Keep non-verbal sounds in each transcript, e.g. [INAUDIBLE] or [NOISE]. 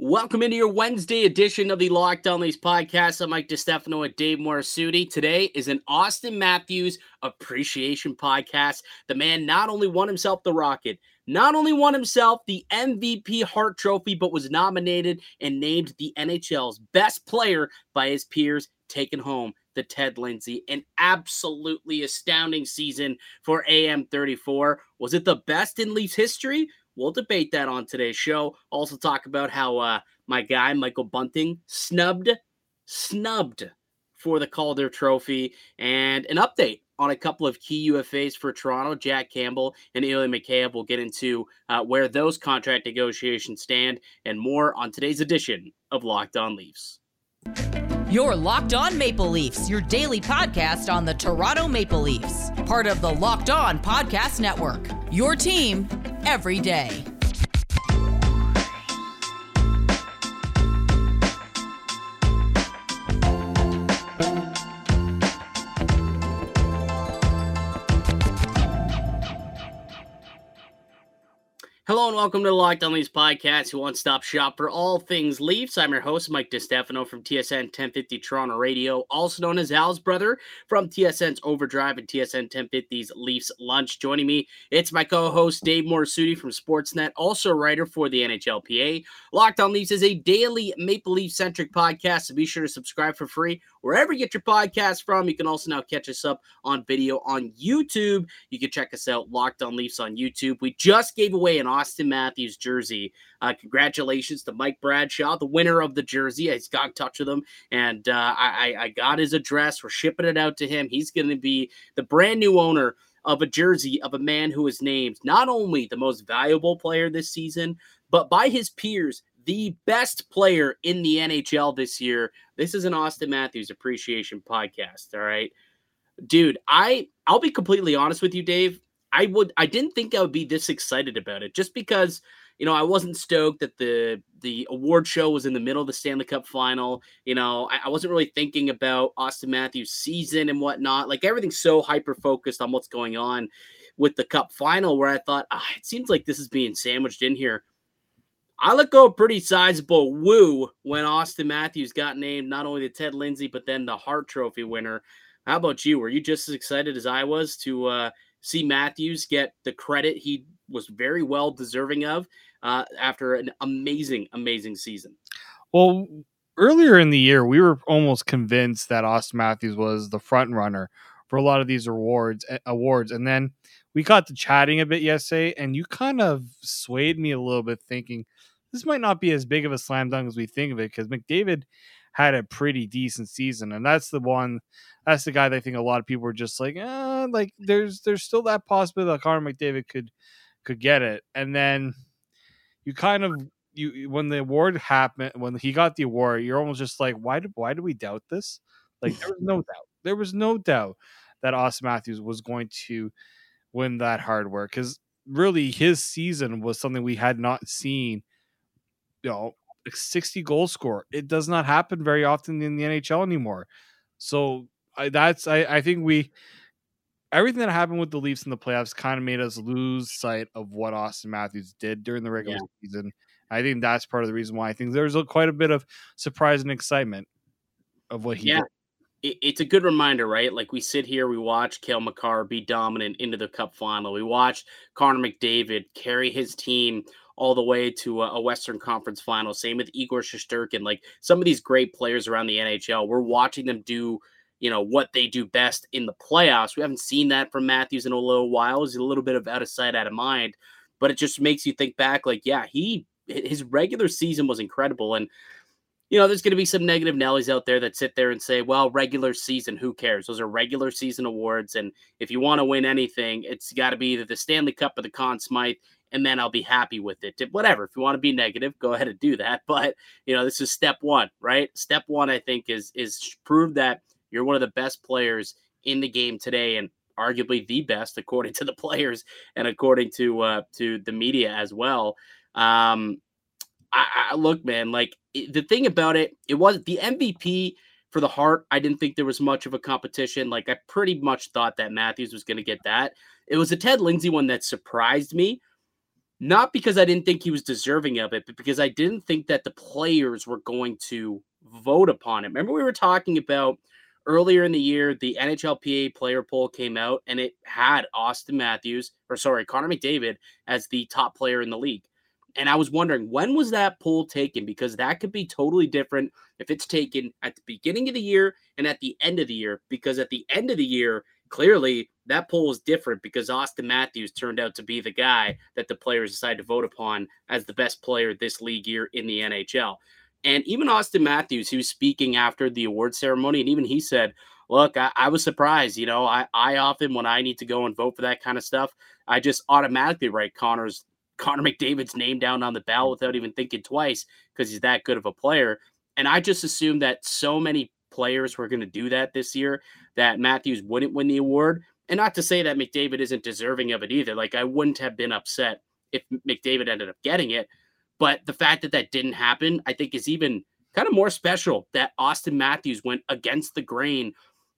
Welcome into your Wednesday edition of the Locked On Leafs podcast. I'm Mike DeStefano with Dave Morisuti. Today is an Auston Matthews appreciation podcast. The man not only won himself the Rocket, not only won himself the MVP Hart Trophy, but was nominated and named the NHL's best player by his peers, taking home the Ted Lindsay. An absolutely astounding season for AM34. Was it the best in Leafs history? We'll debate that on today's show. Also talk about how uh, my guy Michael Bunting snubbed, snubbed for the Calder Trophy, and an update on a couple of key UFAs for Toronto, Jack Campbell and Ilya Mikheyev. We'll get into uh, where those contract negotiations stand and more on today's edition of Locked On Leafs. Your Locked On Maple Leafs, your daily podcast on the Toronto Maple Leafs, part of the Locked On Podcast Network. Your team every day. Hello and welcome to the Locked On Leafs podcast, your one-stop shop for all things Leafs. I'm your host, Mike DeStefano from TSN 1050 Toronto Radio, also known as Al's brother from TSN's Overdrive and TSN 1050's Leafs Lunch. Joining me, it's my co-host Dave Morisuti from Sportsnet, also a writer for the NHLPA. Locked On Leafs is a daily Maple Leaf-centric podcast, so be sure to subscribe for free wherever you get your podcast from. You can also now catch us up on video on YouTube. You can check us out, Locked On Leafs on YouTube. We just gave away an Auston Matthews jersey. Uh, congratulations to Mike Bradshaw, the winner of the jersey. I got in touch with him and uh, I, I got his address. We're shipping it out to him. He's going to be the brand new owner of a jersey of a man who is named not only the most valuable player this season, but by his peers, the best player in the NHL this year. This is an Auston Matthews appreciation podcast. All right. Dude, I I'll be completely honest with you, Dave. I would I didn't think I would be this excited about it just because you know I wasn't stoked that the the award show was in the middle of the Stanley Cup final. You know, I, I wasn't really thinking about Auston Matthews' season and whatnot. Like everything's so hyper focused on what's going on with the Cup final, where I thought ah, it seems like this is being sandwiched in here I let go a pretty sizable woo when Auston Matthews got named not only the Ted Lindsay, but then the Hart Trophy winner. How about you? Were you just as excited as I was to uh, see Matthews get the credit he was very well deserving of uh, after an amazing, amazing season? Well, earlier in the year, we were almost convinced that Auston Matthews was the front runner for a lot of these awards. Awards, and then we got to chatting a bit yesterday, and you kind of swayed me a little bit, thinking this might not be as big of a slam dunk as we think of it, because McDavid had a pretty decent season, and that's the one. That's the guy that I think a lot of people were just like, eh, like there's there's still that possibility that Connor McDavid could could get it, and then you kind of you when the award happened when he got the award, you're almost just like, why did why do we doubt this? Like there was no doubt. There was no doubt that Auston Matthews was going to win that hardware because really his season was something we had not seen. You know, 60 goal score. It does not happen very often in the NHL anymore. So I, that's I, I think we everything that happened with the Leafs in the playoffs kind of made us lose sight of what Auston Matthews did during the regular yeah. season. I think that's part of the reason why I think there's a, quite a bit of surprise and excitement of what he yeah. did it's a good reminder, right? Like we sit here, we watch Cale Makar be dominant into the Cup final. We watched Connor McDavid carry his team all the way to a, Western Conference final. Same with Igor Shesterkin. Like some of these great players around the NHL, we're watching them do, you know, what they do best in the playoffs. We haven't seen that from Matthews in a little while. He's a little bit of out of sight, out of mind. But it just makes you think back, like, yeah, he his regular season was incredible. And you know, there's going to be some negative Nellies out there that sit there and say, well, regular season, who cares? Those are regular season awards. And if you want to win anything, it's got to be either the Stanley Cup or the Conn Smythe, and then I'll be happy with it. Whatever. If you want to be negative, go ahead and do that. [LAUGHS] But, you know, this is step one, right? Step one, I think, is is prove that you're one of the best players in the game today and arguably the best according to the [LAUGHS] players and according to uh to the media as well. Um I, I look, man, like it, the thing about it, it was the MVP for the Hart. I didn't think there was much of a competition. Like I pretty much thought that Matthews was going to get that. It was a Ted Lindsay one that surprised me. Not because I didn't think he was deserving of it, but because I didn't think that the players were going to vote upon it. Remember, we were talking about earlier in the year, the NHLPA player poll came out and it had Auston Matthews, or sorry, Connor McDavid as the top player in the league. And I was wondering when was that poll taken because that could be totally different if it's taken at the beginning of the year and at the end of the year. Because at the end of the year, clearly that poll is different because Auston Matthews turned out to be the guy that the players decided to vote upon as the best player this league year in the NHL. And even Auston Matthews, he was speaking after the award ceremony, and even he said, Look, I, I was surprised. You know, I, I often, when I need to go and vote for that kind of stuff, I just automatically write Connor's Connor McDavid's name down on the ballot without even thinking twice because he's that good of a player. And I just assumed that so many players were going to do that this year that Matthews wouldn't win the award. And not to say that McDavid isn't deserving of it either. Like, I wouldn't have been upset if McDavid ended up getting it. But the fact that that didn't happen, I think, is even kind of more special that Auston Matthews went against the grain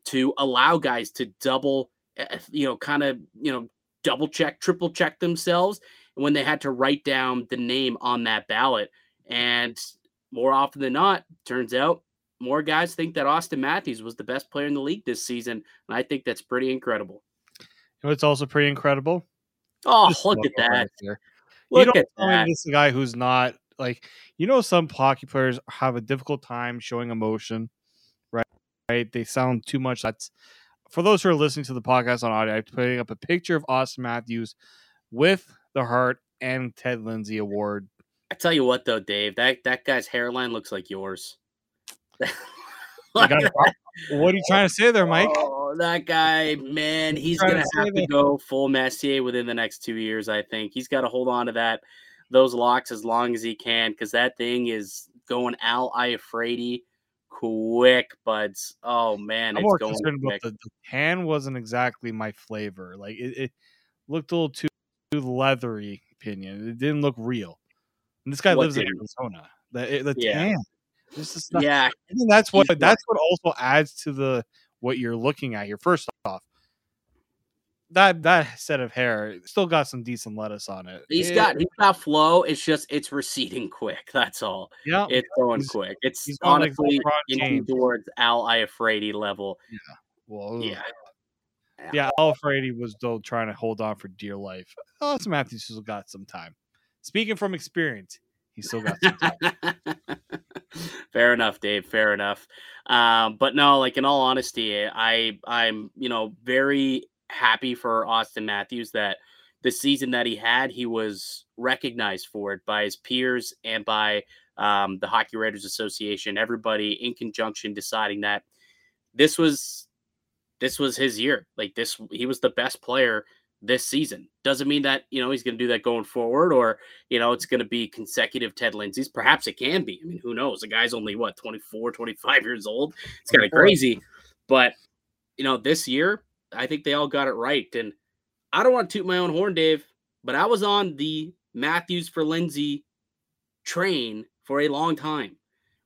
to allow guys to double, eh, you know, kind of, you know, double check, triple check themselves when they had to write down the name on that ballot. And more often than not, turns out more guys think that Auston Matthews was the best player in the league this season. And I think that's pretty incredible. You know, it's also pretty incredible. Oh, Just look at that. Right look at that. This is a guy who's not like, you know, some hockey players have a difficult time showing emotion, right? Right. They sound too much. That's for those who are listening to the podcast on audio. I'm putting up a picture of Auston Matthews with the Hart and Ted Lindsay Award. I tell you what, though, Dave, that that guy's hairline looks like yours. [LAUGHS] what are you trying to say there, Mike? Oh, that guy, man, he's gonna to have to go full Messier within the next two years. I think he's got to hold on to that those locks as long as he can because that thing is going Al Iafrate quick, buds. Oh man, I'm it's going quick. The, the tan wasn't exactly my flavor. Like it, it looked a little too leathery opinion. It didn't look real. And this guy what lives in Arizona. The, eh, the yeah. tan. This is not, yeah. I think that's what that's what also adds to the what you're looking at here. First off, that that set of hair still got some decent lettuce on it. He's it, got he's got flow. It's just it's receding quick. That's all. Yeah, it's going quick. It's honestly like towards Al Iafrate level. Yeah. Well, yeah. Yeah, Alfredi was still trying to hold on for dear life. Auston Matthews still got some time. Speaking from experience, he still got some time. [LAUGHS] fair enough, Dave. Fair enough. Um, but no, like in all honesty, I I'm you know very happy for Auston Matthews that the season that he had, he was recognized for it by his peers and by um, the Hockey Writers Association. Everybody in conjunction deciding that this was this was his year. Like this, he was the best player this season. Doesn't mean that, you know, he's going to do that going forward or, you know, it's going to be consecutive Ted Lindsay's. Perhaps it can be. I mean, who knows? The guy's only, what, 24, 25 years old? It's kind of crazy. But, you know, this year, I think they all got it right. And I don't want to toot my own horn, Dave, but I was on the Matthews for Lindsay train for a long time.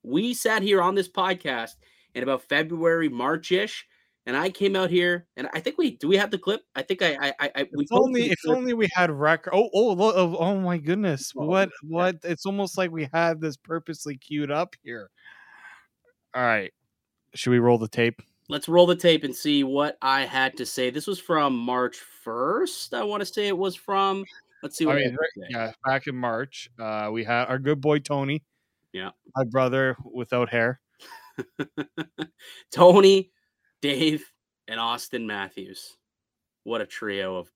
We sat here on this podcast in about February, March ish and I came out here, and I think we do. We have the clip. I think I, I, I we if only if only we had record. Oh, oh, oh, oh my goodness! Oh, what, what? It's almost like we had this purposely queued up here. All right, should we roll the tape? Let's roll the tape and see what I had to say. This was from March first. I want to say it was from. Let's see what. I mean, yeah, back in March, uh, we had our good boy Tony. Yeah, my brother without hair. [LAUGHS] Tony Dave and Auston Matthews. What a trio of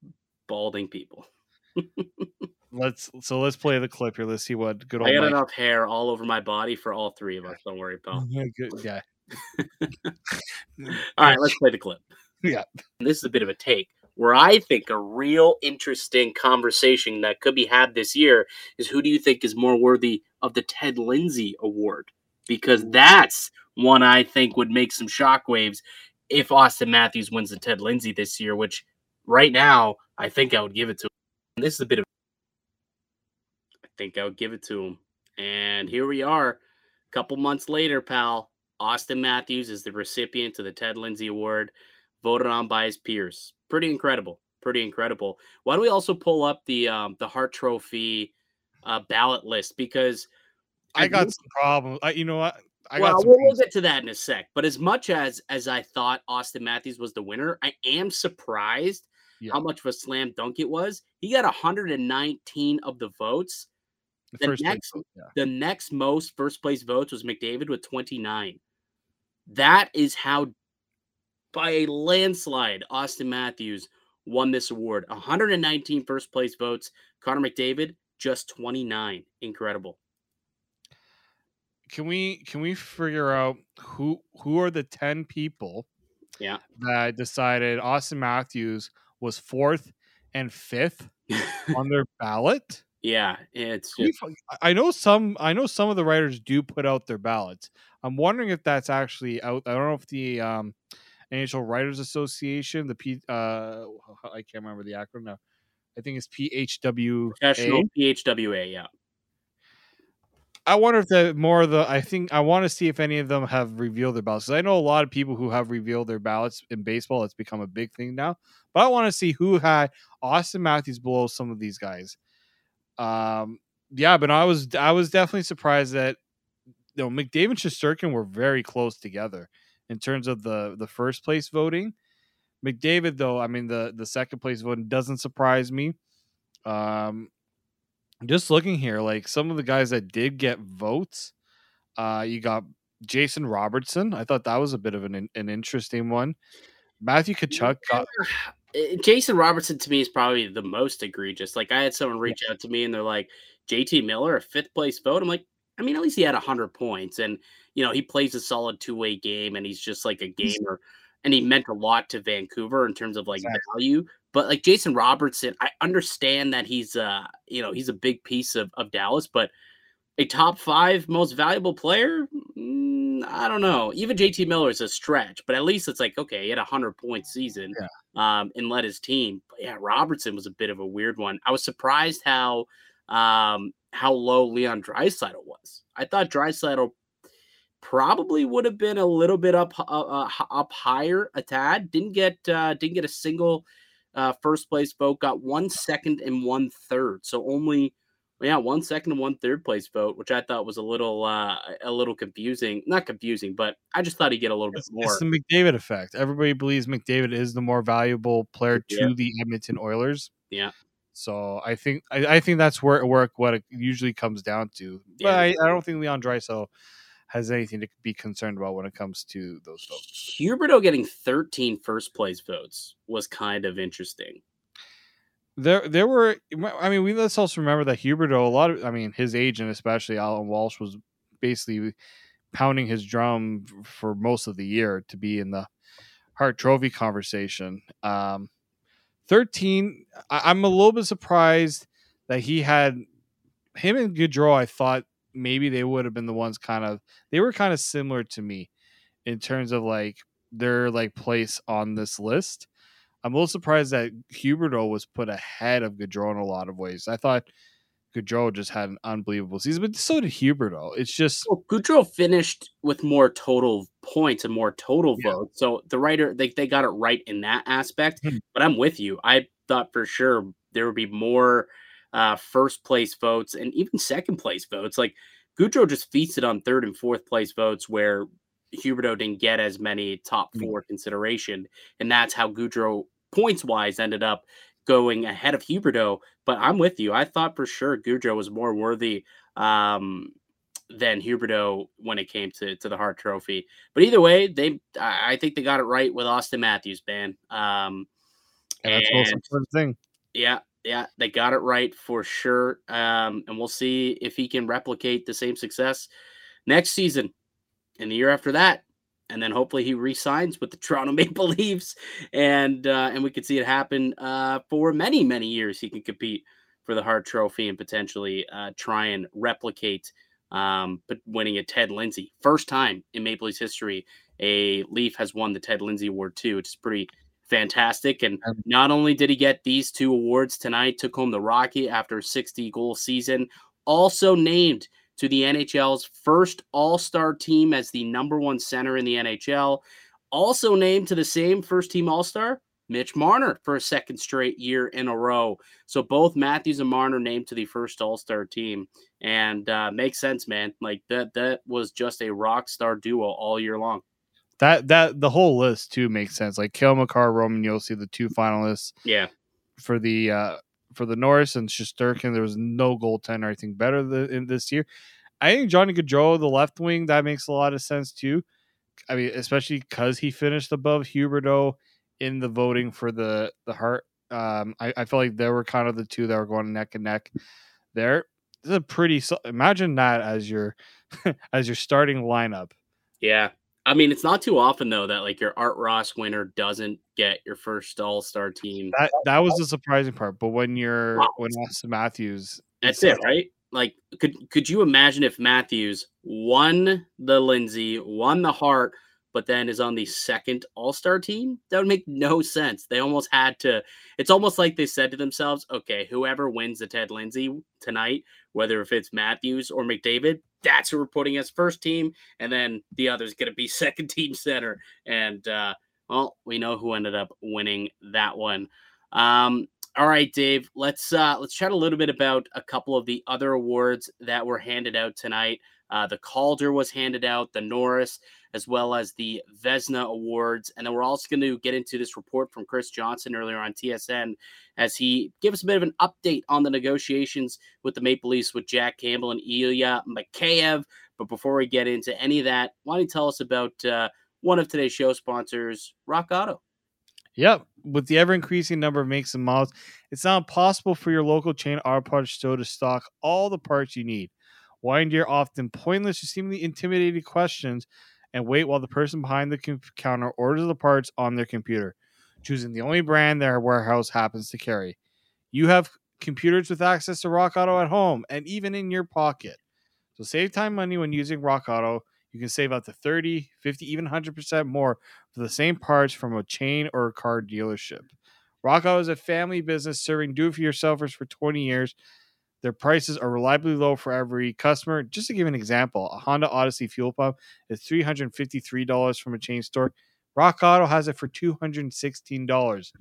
balding people. let's so let's play the clip here. Let's see what good old. I got Mike. enough hair all over my body for all three of us. Don't worry, pal. [LAUGHS] Yeah, good. Yeah. [LAUGHS] all right, let's play the clip. [LAUGHS] Yeah. This is a bit of a take where I think a real interesting conversation that could be had this year is who do you think is more worthy of the Ted Lindsay Award? Because that's one I think would make some shockwaves if Auston Matthews wins the Ted Lindsay this year, which right now I think I would give it to him. This is a bit of I think I would give it to him. And here we are, a couple months later, pal. Auston Matthews is the recipient of the Ted Lindsay Award, voted on by his peers. Pretty incredible. pretty incredible. Why don't we also pull up the um, the Hart Trophy uh, ballot list because I got some problems. I, you know what? I well, we'll, get to that in a sec. But as much as as I thought Auston Matthews was the winner, I am surprised Yeah. how much of a slam dunk it was. He got 119 of the votes. the the next- vote, yeah. The next most first place votes was McDavid with 29. That is how, by a landslide, Auston Matthews won this award. 119 first place votes. Connor McDavid just 29. Incredible. Can we can we figure out who who are the ten people? Yeah. That decided Auston Matthews was fourth and fifth [LAUGHS] on their ballot. yeah, it's just, I know some. I know some of the writers do put out their ballots. I'm wondering if that's actually out. I don't know if the um, NHL Writers Association, the P, uh, I can't remember the acronym now. I think it's PHW. professional PHWA. Yeah. I wonder if the more of the. I think I want to see if any of them have revealed their ballots. I know a lot of people who have revealed their ballots in baseball. It's become a big thing now. But I want to see who had Auston Matthews below some of these guys. Um, yeah, but I was I was definitely surprised that you know McDavid and Shesterkin were very close together in terms of the the first place voting. McDavid, though, I mean the the second place voting doesn't surprise me. Um, just looking here, like some of the guys that did get votes, uh, you got Jason Robertson. I thought that was a bit of an an interesting one. Matthew Tkachuk got Uh, Jason Robertson to me is probably the most egregious. Like I had someone reach out to me and they're like, JT Miller, a fifth place vote. I'm like, I mean, at least he had hundred points, and you know he plays a solid two way game, and he's just like a gamer, and he meant a lot to Vancouver in terms of like Exactly. value. But like Jason Robertson, I understand that he's uh you know he's a big piece of of Dallas, but a top five most valuable player. Mm, I don't know. Even JT Miller is a stretch, but at least it's like okay, he had a hundred point season, um, and led his team. But yeah, Robertson was a bit of a weird one. I was surprised how um how low Leon Draisaitl was. I thought Draisaitl probably would have been a little bit up uh, uh, up higher a tad. Didn't get uh, didn't get a single uh, first place vote. Got one second and one third. So only yeah one second and one third place vote, which I thought was a little uh, a little confusing. Not confusing, but I just thought he'd get a little bit more. it's the McDavid effect. Everybody believes McDavid is the more valuable player to Yeah. the Edmonton Oilers. Yeah. So I think I, I think that's where it work what it usually comes down to. But Yeah. I, I don't think Leon Draisaitl has anything to be concerned about when it comes to those votes. Huberdeau getting 13 first place votes was kind of interesting. There, there were. I mean, we let's also remember that Huberdeau. A lot of, I mean, his agent, especially Alan Walsh, was basically pounding his drum for most of the year to be in the Hart Trophy conversation. Um, Thirteen. I, I'm a little bit surprised that he had him and Gaudreau. I thought maybe they would have been the ones kind of. They were kind of similar to me in terms of like their like place on this list. I'm a little surprised that Huberdeau was put ahead of Gaudreau in a lot of ways. I thought Gaudreau just had an unbelievable season, but so did Huberdeau. It's just Well, Gaudreau finished with more total points and more total Yeah. votes. So the writer they, they got it right in that aspect. Hmm. But I'm with you. I thought for sure there would be more uh, first place votes and even second place votes. Like Gaudreau just feasted on third and fourth place votes where Huberdeau didn't get as many top Hmm. four consideration. And that's how Gaudreau points wise ended up going ahead of Huberdeau. But I'm with you. I thought for sure Gaudreau was more worthy um, than Huberdeau when it came to to the Hart Trophy. But either way, they I think they got it right with Auston Matthews, man. Um, and that's the most and- important thing. yeah, yeah, they got it right for sure. Um, and we'll see if he can replicate the same success next season and the year after that. And then hopefully he re-signs with the [LAUGHS] Toronto Maple Leafs, and uh, and we could see it happen uh, for many many years. He can compete for the Hart Trophy and potentially uh, try and replicate um, but winning a Ted Lindsay first time in Maple Leafs history. A Leaf has won the Ted Lindsay Award too, which is pretty fantastic. And not only did he get these two awards tonight, took home the Rocky after a 60 goal season, also named to the NHL's first All Star team as the number one center in the NHL, also named to the same first team All Star Mitch Marner for a second straight year in a row. So both Matthews and Marner named to the first All Star team, and uh, makes sense, man. Like that that was just a rock star duo all year long. That that the whole list too makes sense. Like Cale Makar, Roman Josi, the two finalists. Yeah. For the uh for the Norris and Shesterkin, there was no goaltender I think better than in this year. I think Johnny Gaudreau, the left wing, that makes a lot of sense too. I mean, especially because he finished above Huberdeau in the voting for the the Hart. Um, I, I feel like they were kind of the two that were going neck and neck there. This is a pretty. Imagine that as your [LAUGHS] as your starting lineup. Yeah, I mean, it's not too often though that like your Art Ross winner doesn't get your first All Star team. That that was the surprising part. But when you're wow. when Auston Matthews, that's it, right? Like, could could you imagine if Matthews won the Lindsay, won the Hart, but then is on the second All Star team? That would make no sense. They almost had to. It's almost like they said to themselves, "Okay, whoever wins the Ted Lindsay tonight, whether if it's Matthews or McDavid, that's who we're putting as first team, and then the other's going to be [LAUGHS] second team center. And uh, well, we know who ended up winning that one. Um, all right, Dave. Let's uh, let's chat a little bit about a couple of the other awards that were handed out tonight. Uh, the Calder was handed out, the Norris, as well as the Vezina Awards. And then we're also going to get into this report from Chris Johnston earlier on TSN as he gives a bit of an update on the negotiations with the Maple Leafs with Jack Campbell and Ilya Mikheyev. But before we get into any of that, why don't you tell us about uh, one of today's show sponsors, Rock Auto? Yep. With the ever increasing number of makes and models, it's now possible for your local chain auto parts store to stock all the parts you need. Why endure often pointless or seemingly intimidating questions and wait while the person behind the counter orders the parts on their computer, choosing the only brand their warehouse happens to carry. You have computers with access to Rock Auto at home and even in your pocket. So save time money when using Rock Auto. You can save up to 30, 50, even 100% more for the same parts from a chain or a car dealership. Rock Auto is a family business serving do it yourselfers for 20 years their prices are reliably low for every customer. Just to give an example, a Honda Odyssey fuel pump is $353 from a chain store. Rock Auto has it for $216.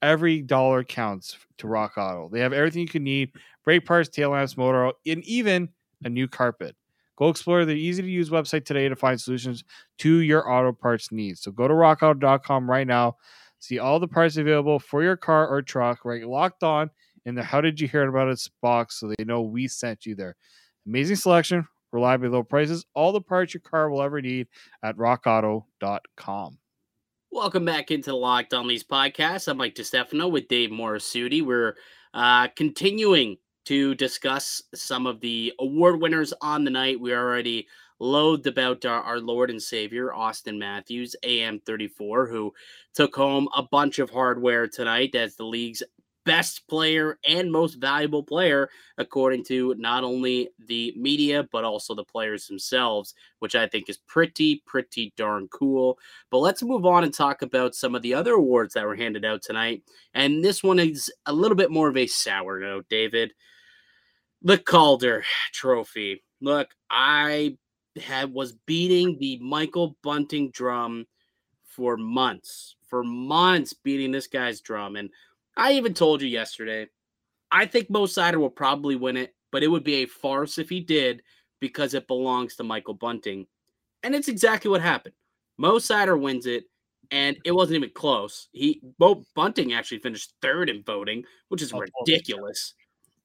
Every dollar counts to Rock Auto. They have everything you can need brake parts, tail lamps, motor oil, and even a new carpet. Go explore their easy to use website today to find solutions to your auto parts needs. So go to rockauto.com right now. See all the parts available for your car or truck, right? Locked on in the How Did You Hear About Us box so they know we sent you there. Amazing selection, reliably low prices, all the parts your car will ever need at rockauto.com. Welcome back into the Locked On Leafs podcast. I'm Mike DeStefano with Dave Morisuti. We're uh, continuing to discuss some of the award winners on the night. We already loathed about our, our, Lord and Savior, Auston Matthews, AM34, who took home a bunch of hardware tonight as the league's best player and most valuable player, according to not only the media, but also the players themselves, which I think is pretty, pretty darn cool. But let's move on and talk about some of the other awards that were handed out tonight. And this one is a little bit more of a sour note, David. The Calder Trophy. Look, I had was beating the Michael Bunting drum for months, for months beating this guy's drum. And I even told you yesterday, I think Mo Seider will probably win it, but it would be a farce if he did because it belongs to Michael Bunting. And it's exactly what happened. Mo Seider wins it, and it wasn't even close. He Mo Bunting actually finished third in voting, which is ridiculous.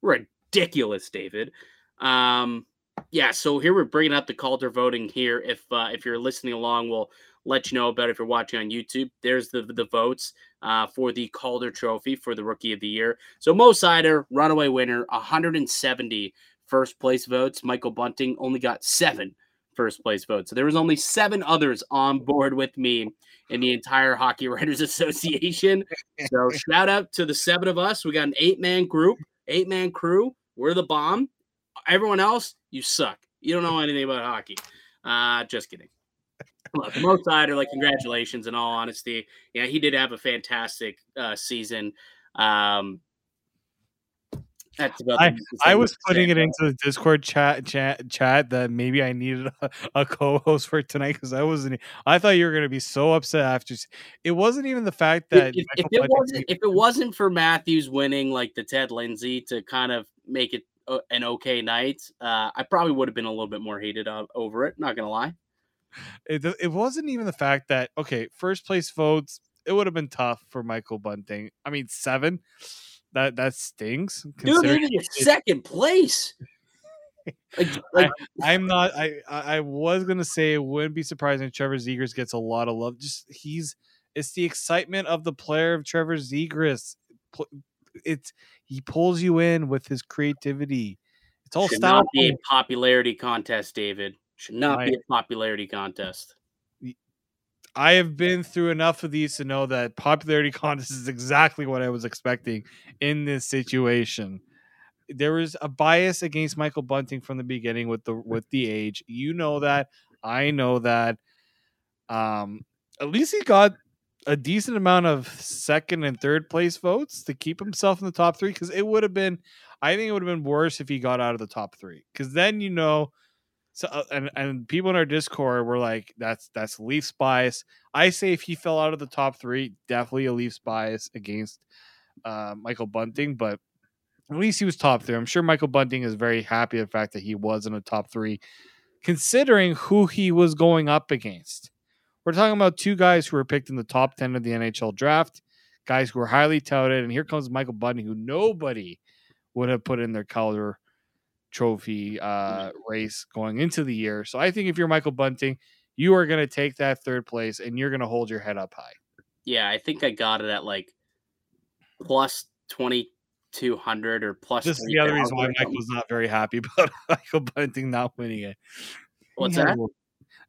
Ridiculous, David. Um, yeah, so here we're bringing up the Calder voting here. If uh, if you're listening along, we'll let you know about if you're watching on YouTube. There's the the votes uh, for the Calder Trophy for the Rookie of the Year. So Mo Seider, runaway winner, 170 first place votes. Michael Bunting only got seven first place votes. So there was only seven others on board with me in the entire Hockey Writers [LAUGHS] Association. So shout out to the seven of us. We got an eight man group, eight man crew. We're the bomb. Everyone else, you suck. You don't know anything about hockey. Uh, just kidding. Look, Mo Seider, like congratulations. In all honesty, yeah, he did have a fantastic uh, season. Um, That's about. I, I was putting it into the Discord chat chat chat that maybe I needed a, a co-host for tonight because I wasn't. I thought you were gonna be so upset after. It wasn't even the fact that if, if it wasn't if it wasn't for Matthews winning like the Ted Lindsay to kind of make it uh, an okay night, uh, I probably would have been a little bit more hated o- over it. Not gonna lie. It, it wasn't even the fact that okay, first place votes. It would have been tough for Michael Bunting. I mean, seven. That that stings. Dude, considering even in [LAUGHS] second place. Like, I- like I'm not. I I I was gonna say it wouldn't be surprising if Trevor Zegras gets a lot of love. Just he's it's the excitement of the player of Trevor Zegras. It's he pulls you in with his creativity. It's all should style. not be a popularity contest, David. Should not be a popularity contest. I have been through enough of these to know that popularity [LAUGHS] contest is exactly what I was expecting in this situation. There was a bias against Michael Bunting from the beginning with the with the age. You know that. I know that. Um, at least he got a decent amount of second and third place votes to keep himself in the top three. Because it would have been, I think it would have been worse if he got out of the top three. Because then you know, so uh, and and people in our Discord were like, "That's that's Leafs bias." I say if he fell out of the top three, definitely a Leafs bias against uh, Michael Bunting, but at least he was top three. I'm sure Michael Bunting is very happy the fact that he was in a top three, considering who he was going up against. We're talking about two guys who were picked in the top 10 of the NHL draft, guys who were highly touted. And here comes Michael Bunting, who nobody would have put in their Calder trophy uh, race going into the year. So I think if you're Michael Bunting, you are going to take that third place and you're going to hold your head up high. Yeah, I think I got it at like plus twenty two hundred or plus. This is the other reason why 3,000 or Michael's not very happy [LAUGHS] about Michael Bunting not winning it. What's He that? little-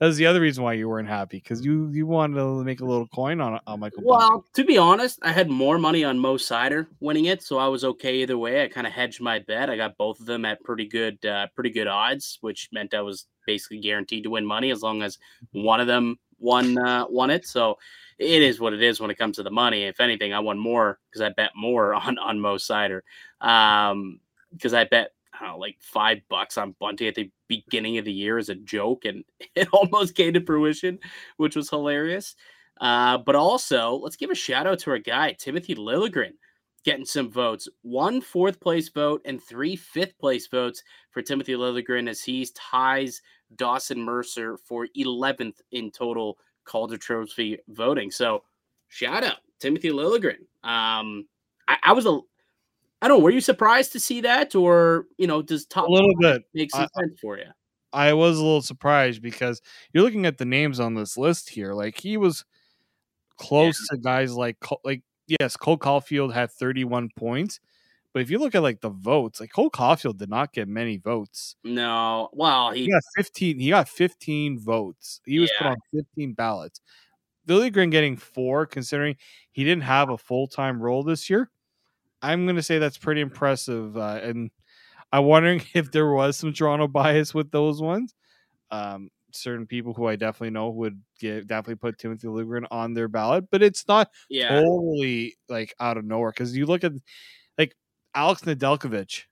That's the other reason why you weren't happy because you you wanted to make a little coin on on Michael. Well, to be honest, I had more money on Mo Seider winning it, so I was okay either way. I kind of hedged my bet. I got both of them at pretty good, uh, pretty good odds, which meant I was basically guaranteed to win money as long as one of them won uh, won it. So it is what it is when it comes to the money. If anything, I won more because I bet more [LAUGHS] on on Mo Seider. Um, because I bet I don't know, like five bucks on Bunting at the beginning of the year as a joke, and [LAUGHS] it almost came to fruition, which was hilarious. Uh, but also, let's give a shout out to our guy, Timothy Liljegren, getting some votes. One fourth place vote and three fifth place votes for Timothy Liljegren as he ties Dawson Mercer for 11th in total Calder Trophy voting. So, shout out Timothy Liljegren. Um, I, I was a, I don't know, were you surprised to see that, or you know, does top a little bit. make some I- sense for you? I was a little surprised because you're looking at the names on this list here. Like he was close to guys like like yes, Cole Caulfield had 31 points, but if you look at like the votes, like Cole Caulfield did not get many votes. No, well, he He got 15. He got 15 votes. He was put on 15 ballots. Billy Green getting four, considering he didn't have a full time role this year. I'm going to say that's pretty impressive. Uh, and I'm wondering [LAUGHS] if there was some Toronto bias with those ones. Um, certain people who I definitely know would get definitely put Timothy Liljegren on their ballot, but it's not yeah. totally like out of nowhere because you look at like Alex Nedeljkovic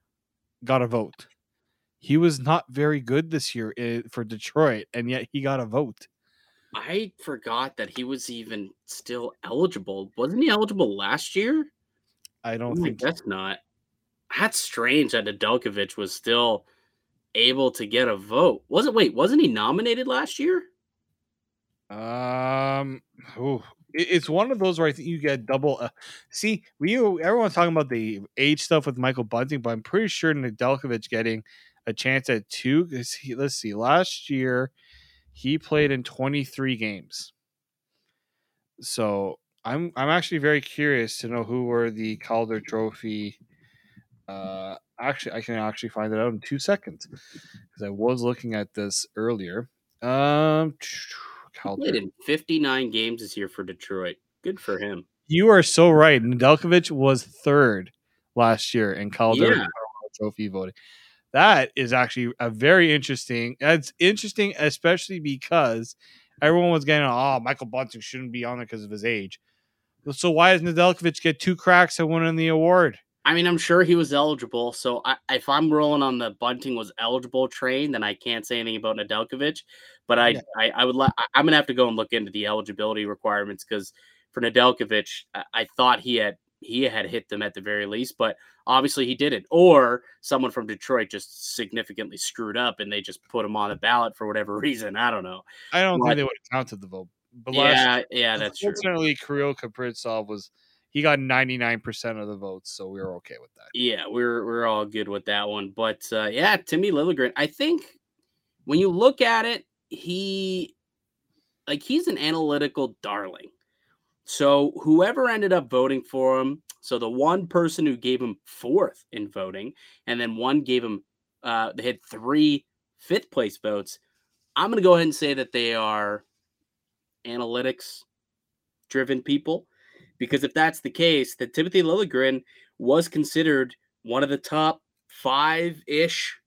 got a vote. He was not very good this year for Detroit, and yet he got a vote. I forgot that he was even still eligible. Wasn't he eligible last year? I don't Oh, think that's not. That's strange that Nedeljkovic was still able to get a vote. Wasn't wait? Wasn't he nominated last year? Um, ooh, it- it's one of those where I think you get double. Uh, see, we everyone's talking about the age stuff with Michael Bunting, but I'm pretty sure Nedeljkovic getting a chance at two. 'cause he, let's see, last year he played in 23 games. So I'm I'm actually very curious to know who were the Calder Trophy. Uh, actually, I can actually find it out in two seconds because I was looking at this earlier. Um, [SNIFFS] He Calder. played in 59 games this year for Detroit. Good for him. You are so right. Nedeljkovic was third last year in Calder Yeah. Trophy voting. That is actually a very interesting. That's interesting, especially because everyone was getting, oh, Michael Bunting shouldn't be on there because of his age. So why does Nedeljkovic get two cracks at winning the award? I mean, I'm sure he was eligible. So I, if I'm rolling on the Bunting was eligible train, then I can't say anything about Nedeljkovic. But I, yeah. I, I, would. like. I'm gonna have to go and look into the eligibility requirements because for Nedeljkovic, I, I thought he had he had hit them at the very least, but obviously he didn't. Or someone from Detroit just significantly screwed up and they just put him on the ballot for whatever [LAUGHS] reason. I don't know. I don't but, think they would have counted the vote. Yeah, yeah, that's true. Fortunately, Kirill Kaprizov was he got 99% of the votes, so we were okay with that. Yeah, we're we're all good with that one. But uh, yeah, Timmy Liljegren, I think when you look at it, he like he's an analytical darling. So whoever ended up voting for him, so the one person who gave him fourth in voting, and then one gave him uh they had three fifth place votes. I'm gonna go ahead and say that they are analytics driven people because if that's the case, that Timothy Liljegren was considered one of the top five ish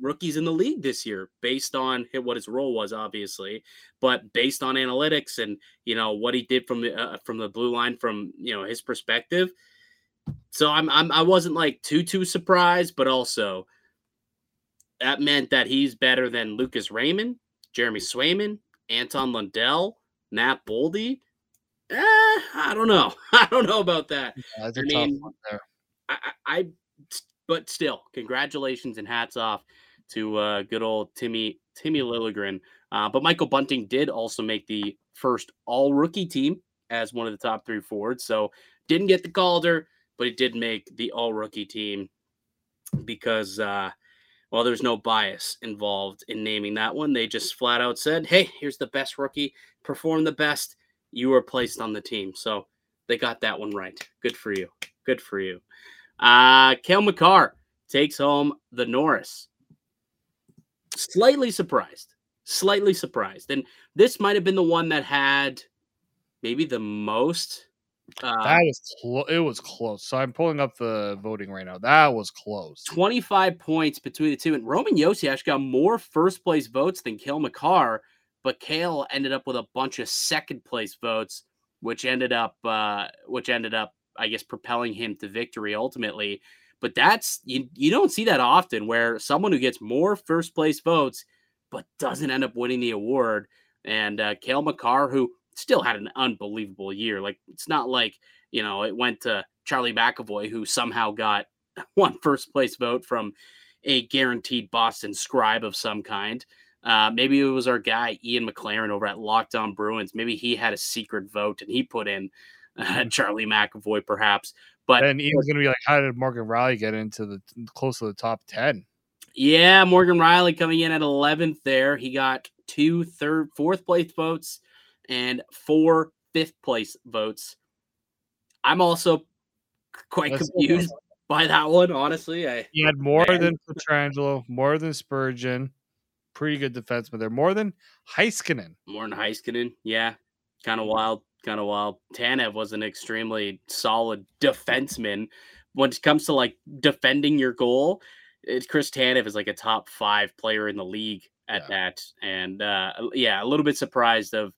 rookies in the league this year based on what his role was obviously but based on analytics and you know what he did from the uh, from the blue line from you know his perspective. So I'm, I'm i wasn't like too too surprised but also that meant that he's better than lucas raymond jeremy swayman anton lundell matt boldy Eh, I don't know. [LAUGHS] I don't know about that. Yeah, I mean, I, I, but still, congratulations and hats off to uh, good old Timmy Timmy Liljegren. Uh, but Michael Bunting did also make the first All Rookie team as one of the top three forwards. So didn't get the Calder, but he did make the All Rookie team because uh, well, there's no bias involved in naming that one. They just flat out said, "Hey, here's the best rookie, perform the best." you were placed on the team. So they got that one right. Good for you. Good for you. Uh, Cale Makar takes home the Norris. Slightly surprised. Slightly surprised. And this might have been the one that had maybe the most. Uh, that was close. It was close. So I'm pulling up the voting right now. That was close. 25 points between the two. And Roman actually got more first place votes than Cale Makar but Cale ended up with a bunch of second place votes, which ended up uh, which ended up, I guess, propelling him to victory ultimately. But that's you, you don't see that often where someone who gets more first place votes but doesn't end up winning the award. And uh, Cale Makar, who still had an unbelievable year, like it's not like you know it went to Charlie McAvoy, who somehow got [LAUGHS] one first place vote from a guaranteed Boston scribe of some kind. Uh, maybe it was our guy Ian McLaren over at Locked On Bruins. Maybe he had a secret vote and he put in uh, mm-hmm. Charlie McAvoy, perhaps. But and Ian's gonna be like, how did Morgan Rielly get into the close to the top ten? Yeah, Morgan Rielly coming in at 11th there. He got two third, fourth place votes and four fifth place votes. I'm also quite That's confused by that one, honestly. I, he had more man. than Pietrangelo, more than Spurgeon, pretty good defenseman there. More than Heiskanen. More than Heiskanen. Yeah. Kind of wild. Kind of wild. Tanev was an extremely solid defenseman. When it comes to like defending your goal, it's Chris Tanev is like a top five player in the league at yeah. that. And uh, yeah, a little bit surprised of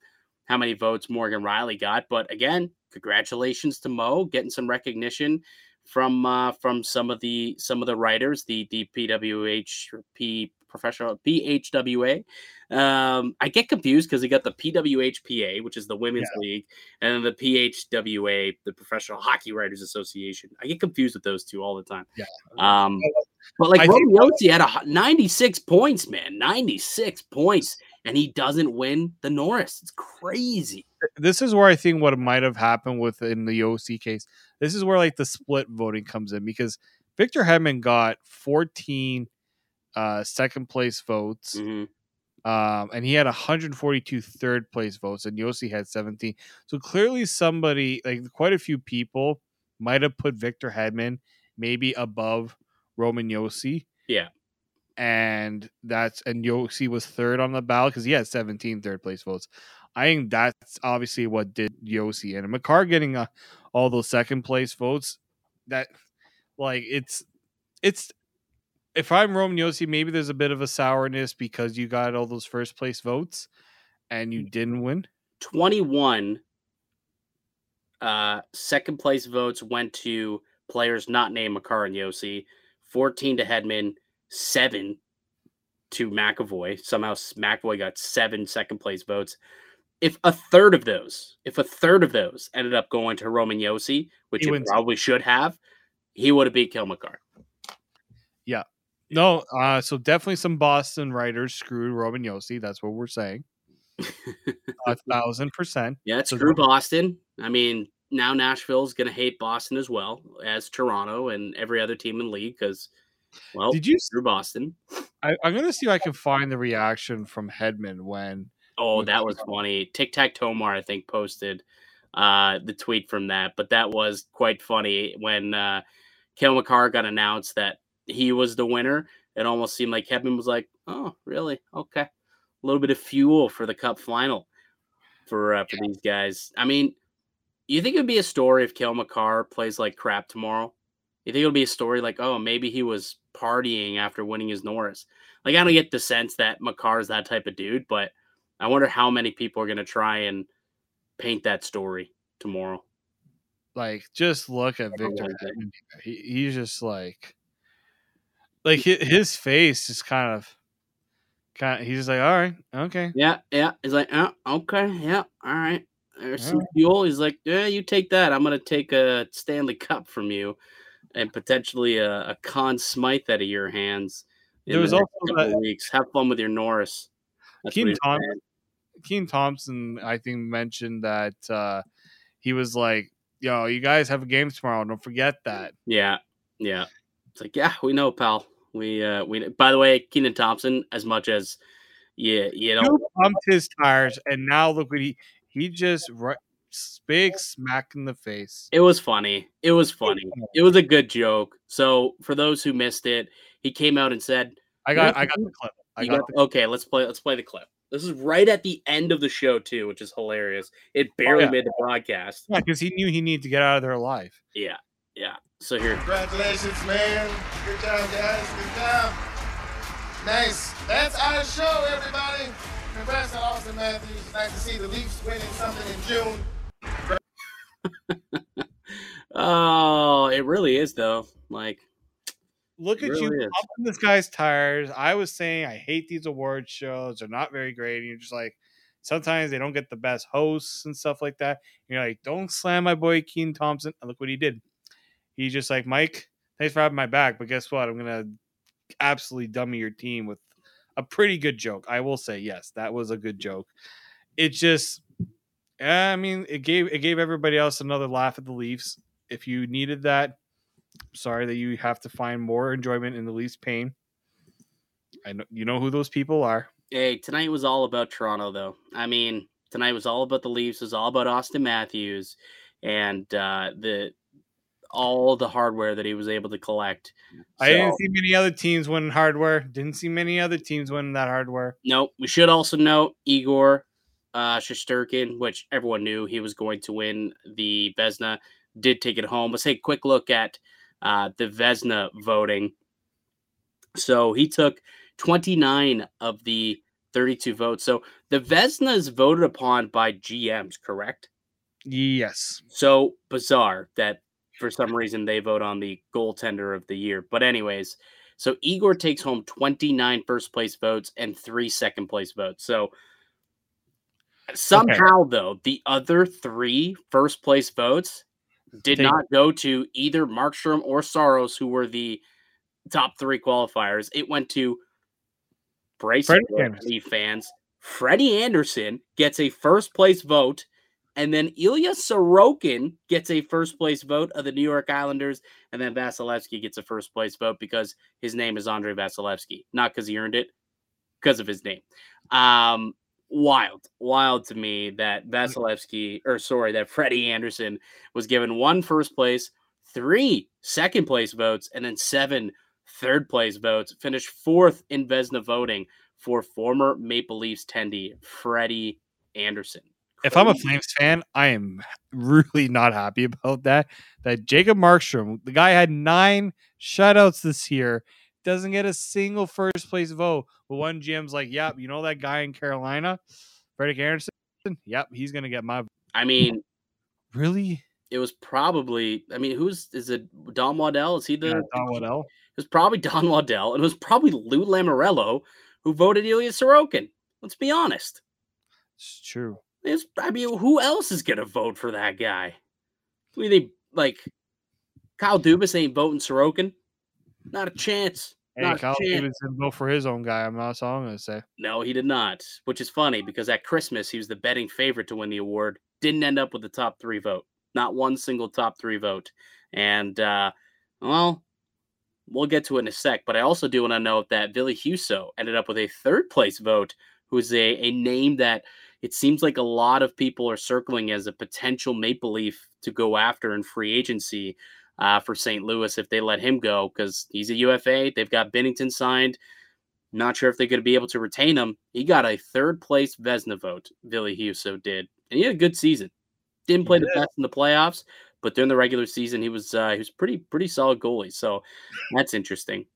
how many votes Morgan Rielly got. But again, congratulations to Mo getting some recognition from uh, from some of the some of the writers, the the PWHP professional PHWA. Um, I get confused because he got the PWHPA, which is the women's yeah. league, and the PHWA, the Professional Hockey Writers Association. I get confused with those two all the time. Yeah. Um, but like Roman Josi had a 96 points, man, 96 points, and he doesn't win the Norris. It's crazy. This is where I think what might have happened with in the OC case. This is where like the split voting comes in because Victor Hedman got 14 uh, second place votes. Mm-hmm. Um, and he had 142 third place votes, and Josi had 17. So clearly, somebody like quite a few people might have put Victor Hedman maybe above Roman Josi. Yeah. And that's and Josi was third on the ballot because he had 17 third place votes. I think that's obviously what did Josi and Makar getting uh, all those second place votes. That like it's it's if I'm Roman Josi, maybe there's a bit of a sourness because you got all those first place votes and you didn't win. 21 uh, second place votes went to players not named Makar and Josi, 14 to Hedman, seven to McAvoy. Somehow McAvoy got seven second place votes. If a third of those, if a third of those ended up going to Roman Josi, which He it probably should have, he would have beat Kill Yeah. No, uh, so definitely some Boston writers screwed Roman Josi. That's what we're saying. [LAUGHS] A thousand percent. Yeah, it's So screw Boston. I mean, now Nashville's going to hate Boston as well as Toronto and every other team in the league because, well, Did you? screw Boston. I, I'm gonna see if I can find the reaction from Hedman when Oh, that was funny. Tic Tac Tomar, I think, posted uh, the tweet from that, but that was quite funny when uh, Cale Makar got announced that he was the winner. It almost seemed like Kevin was like, "Oh, really? Okay." A little bit of fuel for the Cup final for uh, for these guys. I mean, you think it'd be a story if Cale Makar plays like crap tomorrow? You think it'll be a story like, "Oh, maybe he was partying after winning his Norris"? Like, I don't get the sense that Makar is that type of dude, but I wonder how many people are going to try and paint that story tomorrow. like just look at Victor like it. Hedman. He, he's just like like hi- his face is kind of kind of, he's just like all right okay Yeah, yeah. He's like, oh, okay, yeah, all right. There's some Alright. fuel. He's like, yeah, you take that. I'm going to take a Stanley Cup from you and potentially a, a Conn Smythe out of your hands. There was the also couple that- weeks. Have fun with your Norris. That's what Keaton he's Thom- saying. Kenan Thompson I think mentioned that uh he was like yo you guys have a game tomorrow don't forget that Yeah, yeah. It's like, yeah, we know, pal. We uh we by the way, Kenan Thompson, as much as yeah, you know, pumped his tires and now look what he he just big smack in the face It was funny. It was funny. It was a good joke. So for those who missed it, he came out and said, I got I got the clip I you got got- "Okay, let's play. Let's play the clip." This is right at the end of the show too, which is hilarious. It oh, barely Oh, yeah. made the broadcast. the because he knew he needed to get out of there alive Yeah, yeah. So here, Congratulations, man. Good job, guys. Good job. Nice. That's our show, everybody. Congrats to Auston Matthews. Nice to see the Leafs winning something in June. Oh, it really is though. Like, look at you really is. pumping this guy's tires. I was saying I hate these award shows; they're not very great. And you're just like, sometimes they don't get the best hosts and stuff like that. And you're like, don't slam my boy Kenan Thompson. And look what he did. He's just like, Mike, thanks for having my back, but guess what? I'm gonna absolutely dummy your team with a pretty good joke. I will say, yes, that was a good joke. It just, I mean, it gave it gave everybody else another laugh at the Leafs. If you needed that, sorry that you have to find more enjoyment in the Leafs' pain. I know you know who those people are. hey, tonight was all about Toronto, though. I mean, tonight was all about the Leafs. It was all about Auston Matthews and uh, the all the hardware that he was able to collect. I didn't see many other teams winning hardware. Didn't see many other teams winning that hardware. Nope. We should also note Igor uh, which everyone knew he was going to win the Vezina, did take it home. Let's take a quick look at uh, the Vezina voting. So he took 29 of the 32 votes. So the Vezina is voted upon by GMs, correct? Yes. So bizarre that for some reason they vote on the goaltender of the year. But anyways, so Igor takes home 29 first place votes and three second place votes. So somehow though, the other three first place votes did not go to either Markstrom or Soros, who were the top three qualifiers. It went to Brace Freddie. Fans. Freddie Andersen gets a first place vote, and then Ilya Sorokin gets a first place vote of the New York Islanders, and then Vasilevskiy gets a first place vote because his name is Andrei Vasilevskiy, not because he earned it, because of his name. Um, wild, wild to me that mm-hmm. Vasilevskiy, or sorry, that Freddie Andersen was given one first place, three second place votes, and then seven third place votes. Finished fourth in Vezina voting for former Maple Leafs tendy Freddie Andersen. If I'm a Flames fan, I am [LAUGHS] really not happy about that. That Jacob Markstrom, the guy had nine shutouts this year, doesn't get a single first place vote. But one GM's like, yep, you know that guy in Carolina, Freddie Andersen? Yep, he's gonna get my vote. I mean, Really? it was probably. I mean, who's is it? Don Waddell? Is he the? Yeah, Don Waddell. It was probably Don Waddell, and it was probably Lou Lamoriello who voted Ilya Sorokin. Let's be honest. It's true. It's, I mean, who else is gonna vote for that guy? We think like Kyle Dubas ain't voting Sorokin. Not a chance. Hey, Not a Kyle chance. Dubas didn't vote for his own guy. I'm not. That's all I'm gonna say. No, he did not. Which is funny because at Christmas he was the betting favorite to win the award. Didn't end up with the top three vote. Not one single top three vote. And uh, well, we'll get to it in a sec. But I also do want to note that Billy Husso ended up with a third place vote, who's a, a name that it seems like a lot of people are circling as a potential Maple Leaf to go after in free agency uh, for St. Louis if they let him go because he's a UFA. They've got Binnington signed. Not sure if they're going to be able to retain him. He got a third place Vezina vote, Billy Husso did. And he had a good season. Didn't play the best in the playoffs, but during the regular season, he was uh, he was pretty pretty solid goalie. So that's interesting.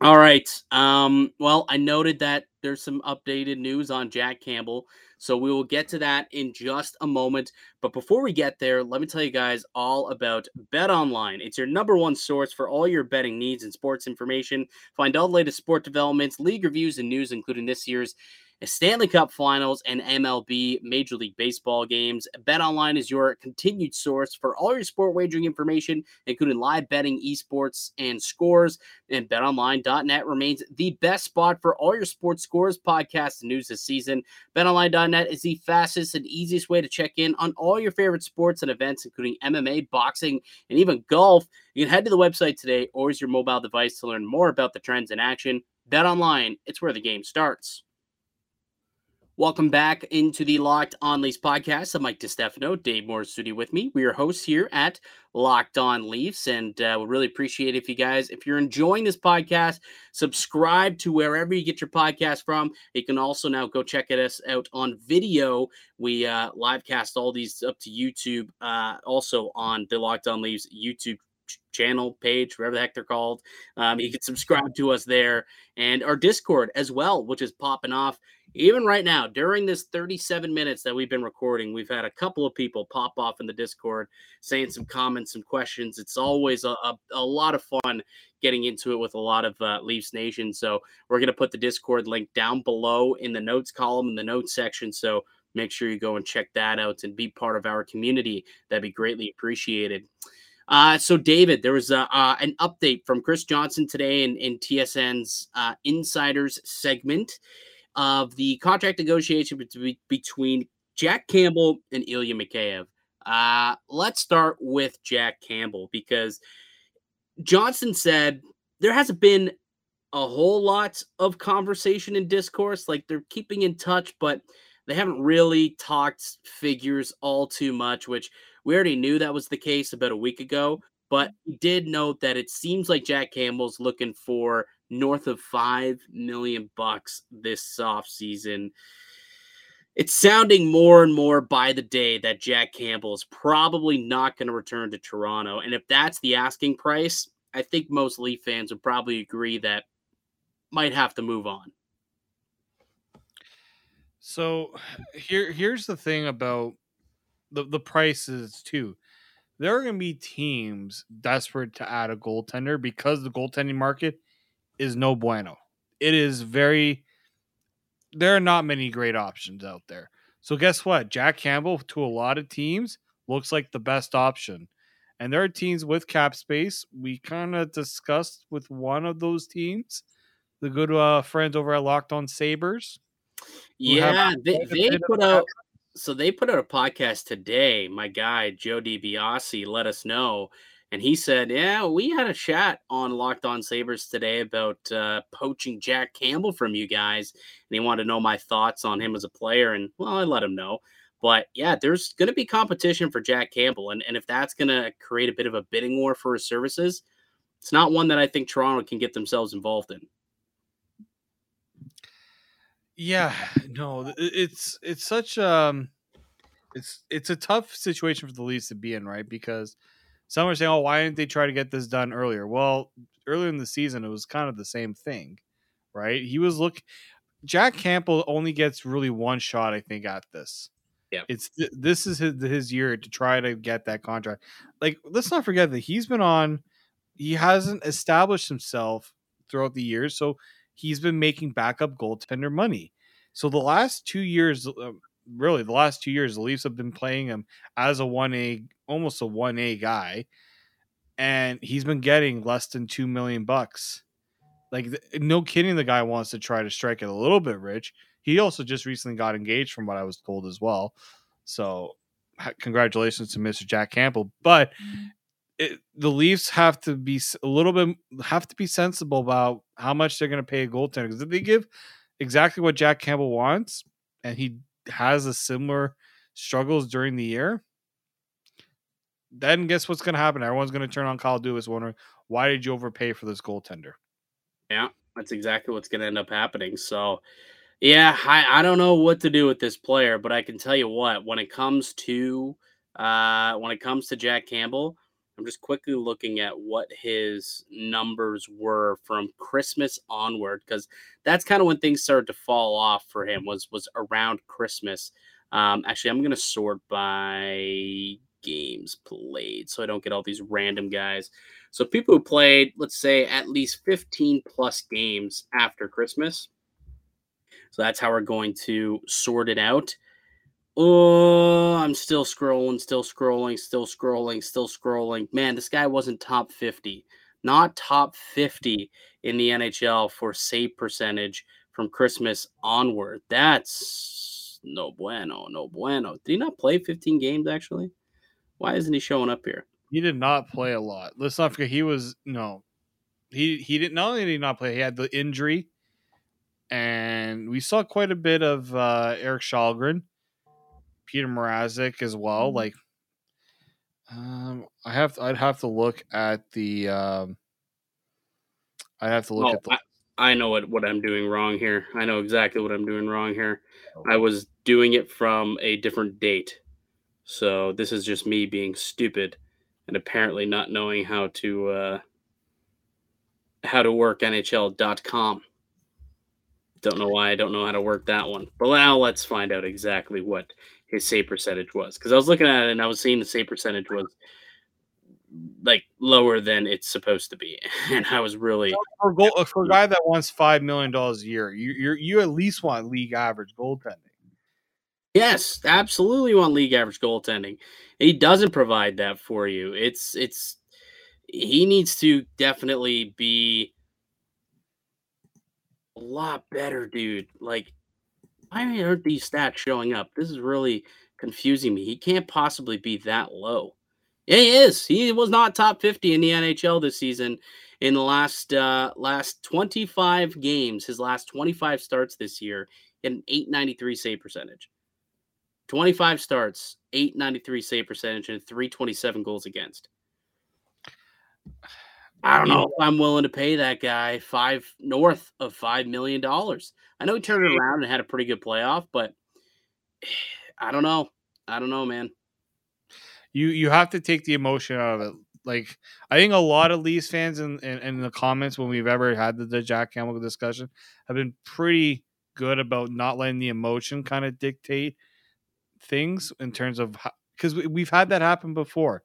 All right. Um, well, I noted that there's some updated news on Jack Campbell. So we will get to that in just a moment. But before we get there, let me tell you guys all about Bet Online. It's your number one source for all your betting needs and sports information. Find all the latest sport developments, league reviews, and news, including this year's Stanley Cup Finals and MLB Major League Baseball games. BetOnline is your continued source for all your sport wagering information, including live betting, esports, and scores. And BetOnline.net remains the best spot for all your sports scores, podcasts, and news this season. BetOnline.net is the fastest and easiest way to check in on all your favorite sports and events, including MMA, boxing, and even golf. You can head to the website today or use your mobile device to learn more about the trends in action. BetOnline, it's where the game starts. Welcome back into the Locked On Leafs podcast. I'm Mike DeStefano, Dave Morassutti with me. We are hosts here at Locked On Leafs, and uh, we really appreciate if you guys, if you're enjoying this podcast, subscribe to wherever you get your podcast from. You can also now go check us out on video. We uh, live cast all these up to YouTube, uh, also on the Locked On Leafs YouTube channel page, whatever the heck they're called. Um, you can subscribe to us there and our Discord as well, which is popping off even right now during this 37 minutes that we've been recording we've had a couple of people pop off in the discord saying some comments some questions. It's always a, a, a lot of fun getting into it with a lot of uh, leafs nation. So we're going to put the discord link down below in the notes column in the notes section. So make sure you go and check that out and be part of our community. That'd be greatly appreciated. Uh, so, David, there was a, uh, an update from Chris Johnston today in, in TSN's uh, Insiders segment of the contract negotiation between, between Jack Campbell and Ilya Mikheyev. Uh, let's start with Jack Campbell because Johnston said there hasn't been a whole lot of conversation and discourse. Like they're keeping in touch, but they haven't really talked figures all too much, which we already knew that was the case about a week ago. But did note that it seems like Jack Campbell's looking for north of five million bucks this off season. It's sounding more and more by the day that Jack Campbell is probably not going to return to Toronto. And if that's the asking price, I think most Leaf fans would probably agree that might have to move on. So here here's the thing about the the prices too. There are going to be teams desperate to add a goaltender because the goaltending market is no bueno. It is very there are not many great options out there. So guess what? Jack Campbell to a lot of teams looks like the best option. And there are teams with cap space. We kind of discussed with one of those teams, the good uh, friends over at Locked On Sabres. Yeah, they, they put out so they put out a podcast today. My guy Joe DiBiase let us know, and he said, "Yeah, we had a chat on Locked On Sabres today about uh, poaching Jack Campbell from you guys, and he wanted to know my thoughts on him as a player. And well, I let him know. But yeah, there's going to be competition for Jack Campbell, and and if that's going to create a bit of a bidding war for his services, it's not one that I think Toronto can get themselves involved in. Yeah, no, it's it's such um it's it's a tough situation for the Leafs to be in, right? Because some are saying, "Oh, why didn't they try to get this done earlier?" Well, earlier in the season, it was kind of the same thing, right? He was look. Jack Campbell only gets really one shot, I think, at this. Yeah. It's th- this is his, his year to try to get that contract. Like, let's not forget that he's been on. He hasn't established himself throughout the years, so he's been making backup goaltender money. So the last two years, uh, really, the last two years, the Leafs have been playing him as a one A, almost a one A guy, and he's been getting less than two million bucks. Like, no kidding, the guy wants to try to strike it a little bit rich. He also just recently got engaged, from what I was told as well. So, congratulations to Mr. Jack Campbell. But it, the Leafs have to be a little bit have to be sensible about how much they're going to pay a goaltender because if they give exactly what Jack Campbell wants and he has a similar struggles during the year, then guess what's going to happen? Everyone's going to turn on Kyle Dubas wondering why did you overpay for this goaltender? Yeah, that's exactly what's going to end up happening. So, yeah, I, I don't know what to do with this player, but I can tell you what, when it comes to uh when it comes to Jack Campbell, I'm just quickly looking at what his numbers were from Christmas onward because that's kind of when things started to fall off for him was was around Christmas. Um, actually, I'm gonna sort by games played so I don't get all these random guys. So people who played, let's say, at least 15 plus games after Christmas. So that's how we're going to sort it out. Oh, I'm still scrolling, still scrolling, still scrolling, still scrolling. Man, this guy wasn't top 50, not top 50 in the NHL for save percentage from Christmas onward. That's no bueno, no bueno. Did he not play 15 games actually? Why isn't he showing up here? He did not play a lot. Let's not forget he was no. He he didn't not only did he not play, he had the injury, and we saw quite a bit of uh, Erik Källgren, Peter Mrazek as well. Like, um, I have I'd have to look at the. Um, I have to look Oh, at the. I, I know what, what I'm doing wrong here. I know exactly what I'm doing wrong here. I was doing it from a different date. So this is just me being stupid and apparently not knowing how to uh, how to work NHL.com. Don't know why I don't know how to work that one. But now let's find out exactly what his save percentage was. Because I was looking at it and I was seeing the save percentage was like lower than it's supposed to be. [LAUGHS] And I was really for, a goal, for a guy that wants five million dollars a year, you you you at least want league average goaltending. Yes, absolutely want league average goaltending. He doesn't provide that for you. It's it's he needs to definitely be a lot better, dude. Like why aren't these stats showing up? This is really confusing me. He can't possibly be that low. Yeah, he is. He was not top 50 in the NHL this season in the last uh last 25 games, his last 25 starts this year, an 893 save percentage. 25 starts, 893 save percentage, and 327 goals against. [SIGHS] I don't know if I'm willing to pay that guy five north of five million dollars. I know he turned it around and had a pretty good playoff, but [SIGHS] I don't know. I don't know, man. You you have to take the emotion out of it. Like I think a lot of Leafs fans in, in, in the comments when we've ever had the, the Jack Campbell discussion have been pretty good about not letting the emotion kind of dictate things in terms of because we, we've had that happen before.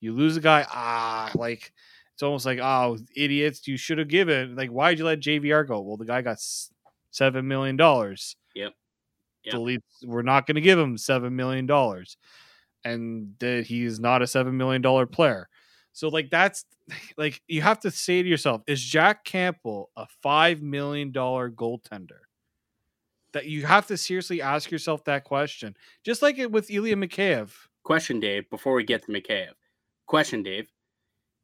You lose a guy, ah, like it's almost like oh idiots, you should have given. Like why'd you let JVR go? Well, the guy got seven million dollars. Yep. Yep. The Leafs we're not going to give him seven million dollars, and that he's not a seven million dollar player. So like that's [LAUGHS] like you have to say to yourself, is Jack Campbell a five million dollar goaltender? That you have to seriously ask yourself that question. Just like it with Ilya Mikheyev. Question, Dave, before we get to Mikheyev. Question, Dave.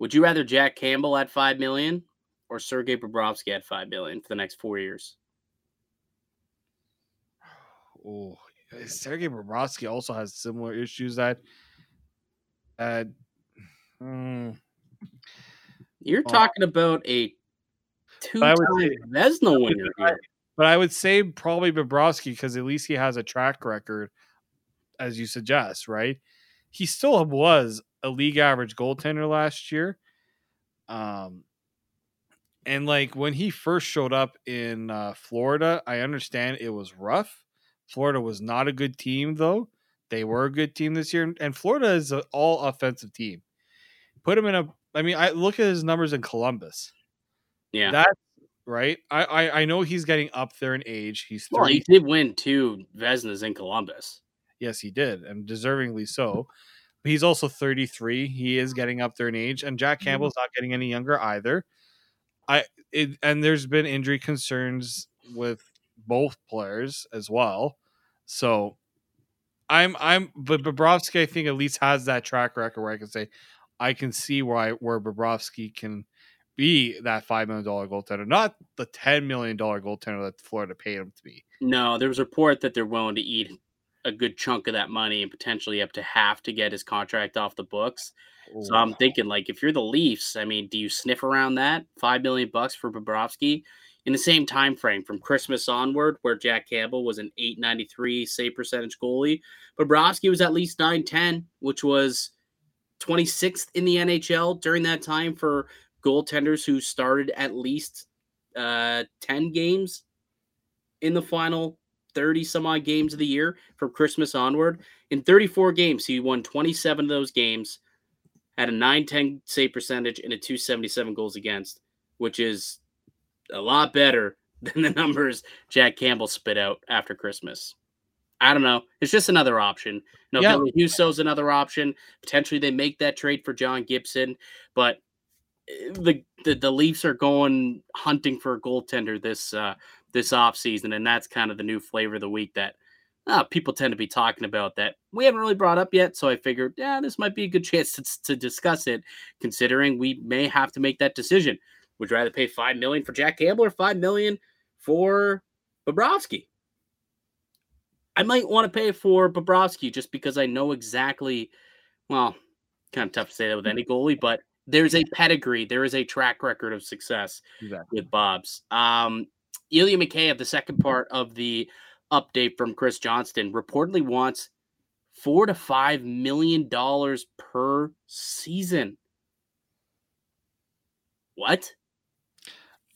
Would you rather Jack Campbell at five million or Sergei Bobrovsky at five million for the next four years? [SIGHS] Oh, Sergei Bobrovsky also has similar issues that uh, [SIGHS] mm, You're Oh. talking about a two-time Vezina [LAUGHS] winner here. But I would say probably Bobrovsky because at least he has a track record, as you suggest, right? He still was a league average goaltender last year. Um, and like when he first showed up in uh, Florida, I understand it was rough. Florida was not a good team though. They were a good team this year, and Florida is an all offensive team. Put him in a. I mean, I look at his numbers in Columbus. Yeah, that's right. I, I I know he's getting up there in age. He's 30. well, he did win two Vezinas in Columbus. Yes, he did, and deservingly so. But he's also 33. He is getting up there in age, and Jack mm-hmm. Campbell's not getting any younger either. I it, and there's been injury concerns with both players as well. So I'm I'm but Bobrovsky I think at least has that track record where I can say I can see why where Bobrovsky can be that five million dollar goaltender, not the ten million dollar goaltender that Florida paid him to be. No, there was a report that they're willing to eat a good chunk of that money and potentially up to half to get his contract off the books. So I'm thinking, like, if you're the Leafs, I mean, do you sniff around that five million bucks for Bobrovsky in the same time frame from Christmas onward, where Jack Campbell was an 893 save percentage goalie, Bobrovsky was at least 910, which was 26th in the NHL during that time for goaltenders who started at least uh, 10 games in the final 30 some odd games of the year from Christmas onward. In 34 games, he won 27 of those games had a 910 save percentage and a 277 goals against, which is a lot better [LAUGHS] than the numbers Jack Campbell spit out after Christmas. I don't know. It's just another option. You know, yeah. Billy Husso's another option. Potentially they make that trade for John Gibson, but the the, the Leafs are going hunting for a goaltender this uh this offseason, and that's kind of the new flavor of the week that uh, people tend to be talking about that we haven't really brought up yet. So I figured, yeah, this might be a good [LAUGHS] chance to, to discuss it, considering we may have to make that decision. Would you rather pay five million for Jack Campbell or five million for Bobrovsky? I might want to pay for Bobrovsky just because I know exactly. Well, kind of tough to say that with any goalie, but there's a pedigree, there is a track record of success exactly. with Bob's. Um, Ilya Mikheyev, the second part of the update from Chris Johnston reportedly wants four to five million dollars per season. What?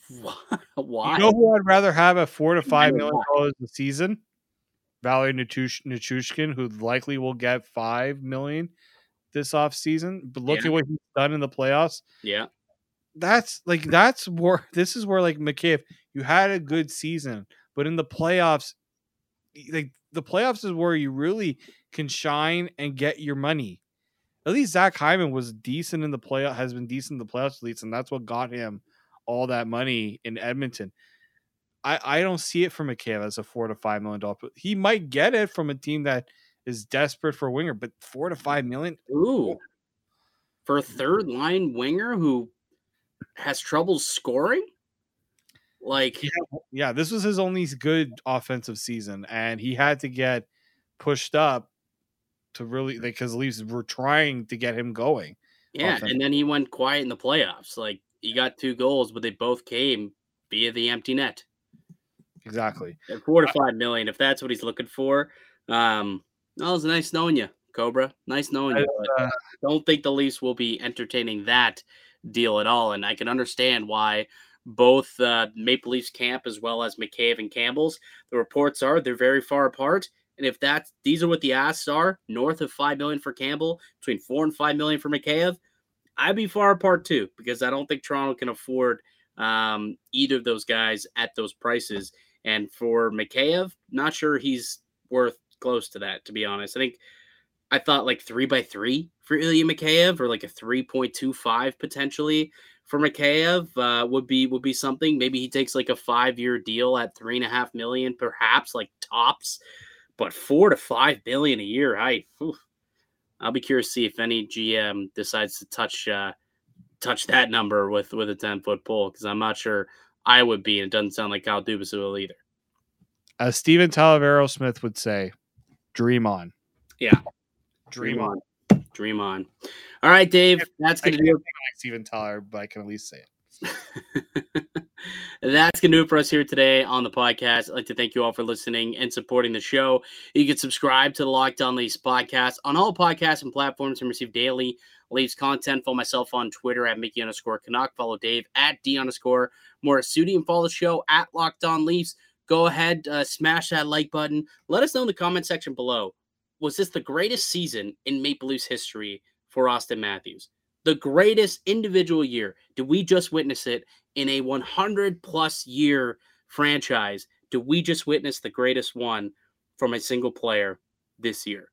[LAUGHS] Why? You know who I'd rather have at four to five million dollars a season? Valeri Nichushkin, who likely will get five million this off season. But look yeah. at what he's done in the playoffs. Yeah. That's like that's where [LAUGHS] this is where like Mikheyev, you had a good season, but in the playoffs, like the playoffs is where you really can shine and get your money. At least Zach Hyman was decent in the playoff, has been decent in the playoffs, at least, and that's what got him all that money in Edmonton. I, I don't see it from Mikheyev as a four to five million dollar. He might get it from a team that is desperate for a winger, but four to five million. Ooh, for a third line winger who has trouble scoring. Like, yeah, yeah, this was his only good offensive season, and he had to get pushed up to really because Leafs were trying to get him going. Yeah, and then he went quiet in the playoffs. Like he got two goals, but they both came via the empty net. Exactly. At four to five million, if that's what he's looking for. Um, well, it's nice knowing you, Cobra. Nice knowing you. Uh, don't think the Leafs will be entertaining that deal at all. And I can understand why both uh, Maple Leafs camp as well as Mikheyev and Campbell's. The reports are they're very far apart. And if that's these are what the asks are, north of five million for Campbell, between four and five million for Mikheyev, I'd be far apart too because I don't think Toronto can afford um, either of those guys at those prices. And for Mikheyev, not sure he's worth close to that to be honest. I think I thought like three by three for Ilya Mikheyev or like a three point two five potentially for Mikheyev uh, would be would be something. Maybe he takes like a five year deal at three and a half million, perhaps like tops, but four to five billion a year. I I'll be curious to see if any GM decides to touch uh, touch that number with with a ten foot pole because I'm not sure I would be, and it doesn't sound like Kyle Dubas will either. As Steven Tyler of Aerosmith would say, "Dream on." Yeah, dream, dream on. on. Dream on. All right, Dave. That's going to do it. Steven Tyler, but I can at least say it. [LAUGHS] That's going to do it for us here today on the podcast. I'd like to thank you all for listening and supporting the show. You can subscribe to the Locked On Leafs podcast on all podcasts and platforms and receive daily Leafs content. Follow myself on Twitter at Mickey underscore Canuck. Follow Dave at D underscore Morassutti and follow the show at Locked On Leafs. Go ahead, uh, smash that like button. Let us know in the comment section below was this the greatest season in Maple Leafs history for Auston Matthews? The greatest individual year. Did we just witness it in a 100 plus year franchise? Did we just witness the greatest one from a single player this year?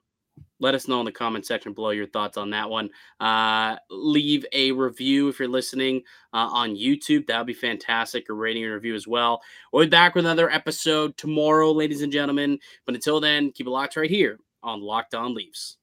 Let us know in the comment section below your thoughts on that one. Uh, leave a review if you're listening uh, on YouTube. That would be fantastic. A rating and review as well. We'll be back with another episode tomorrow, ladies and gentlemen. But until then, keep it locked right here on Locked On Leafs.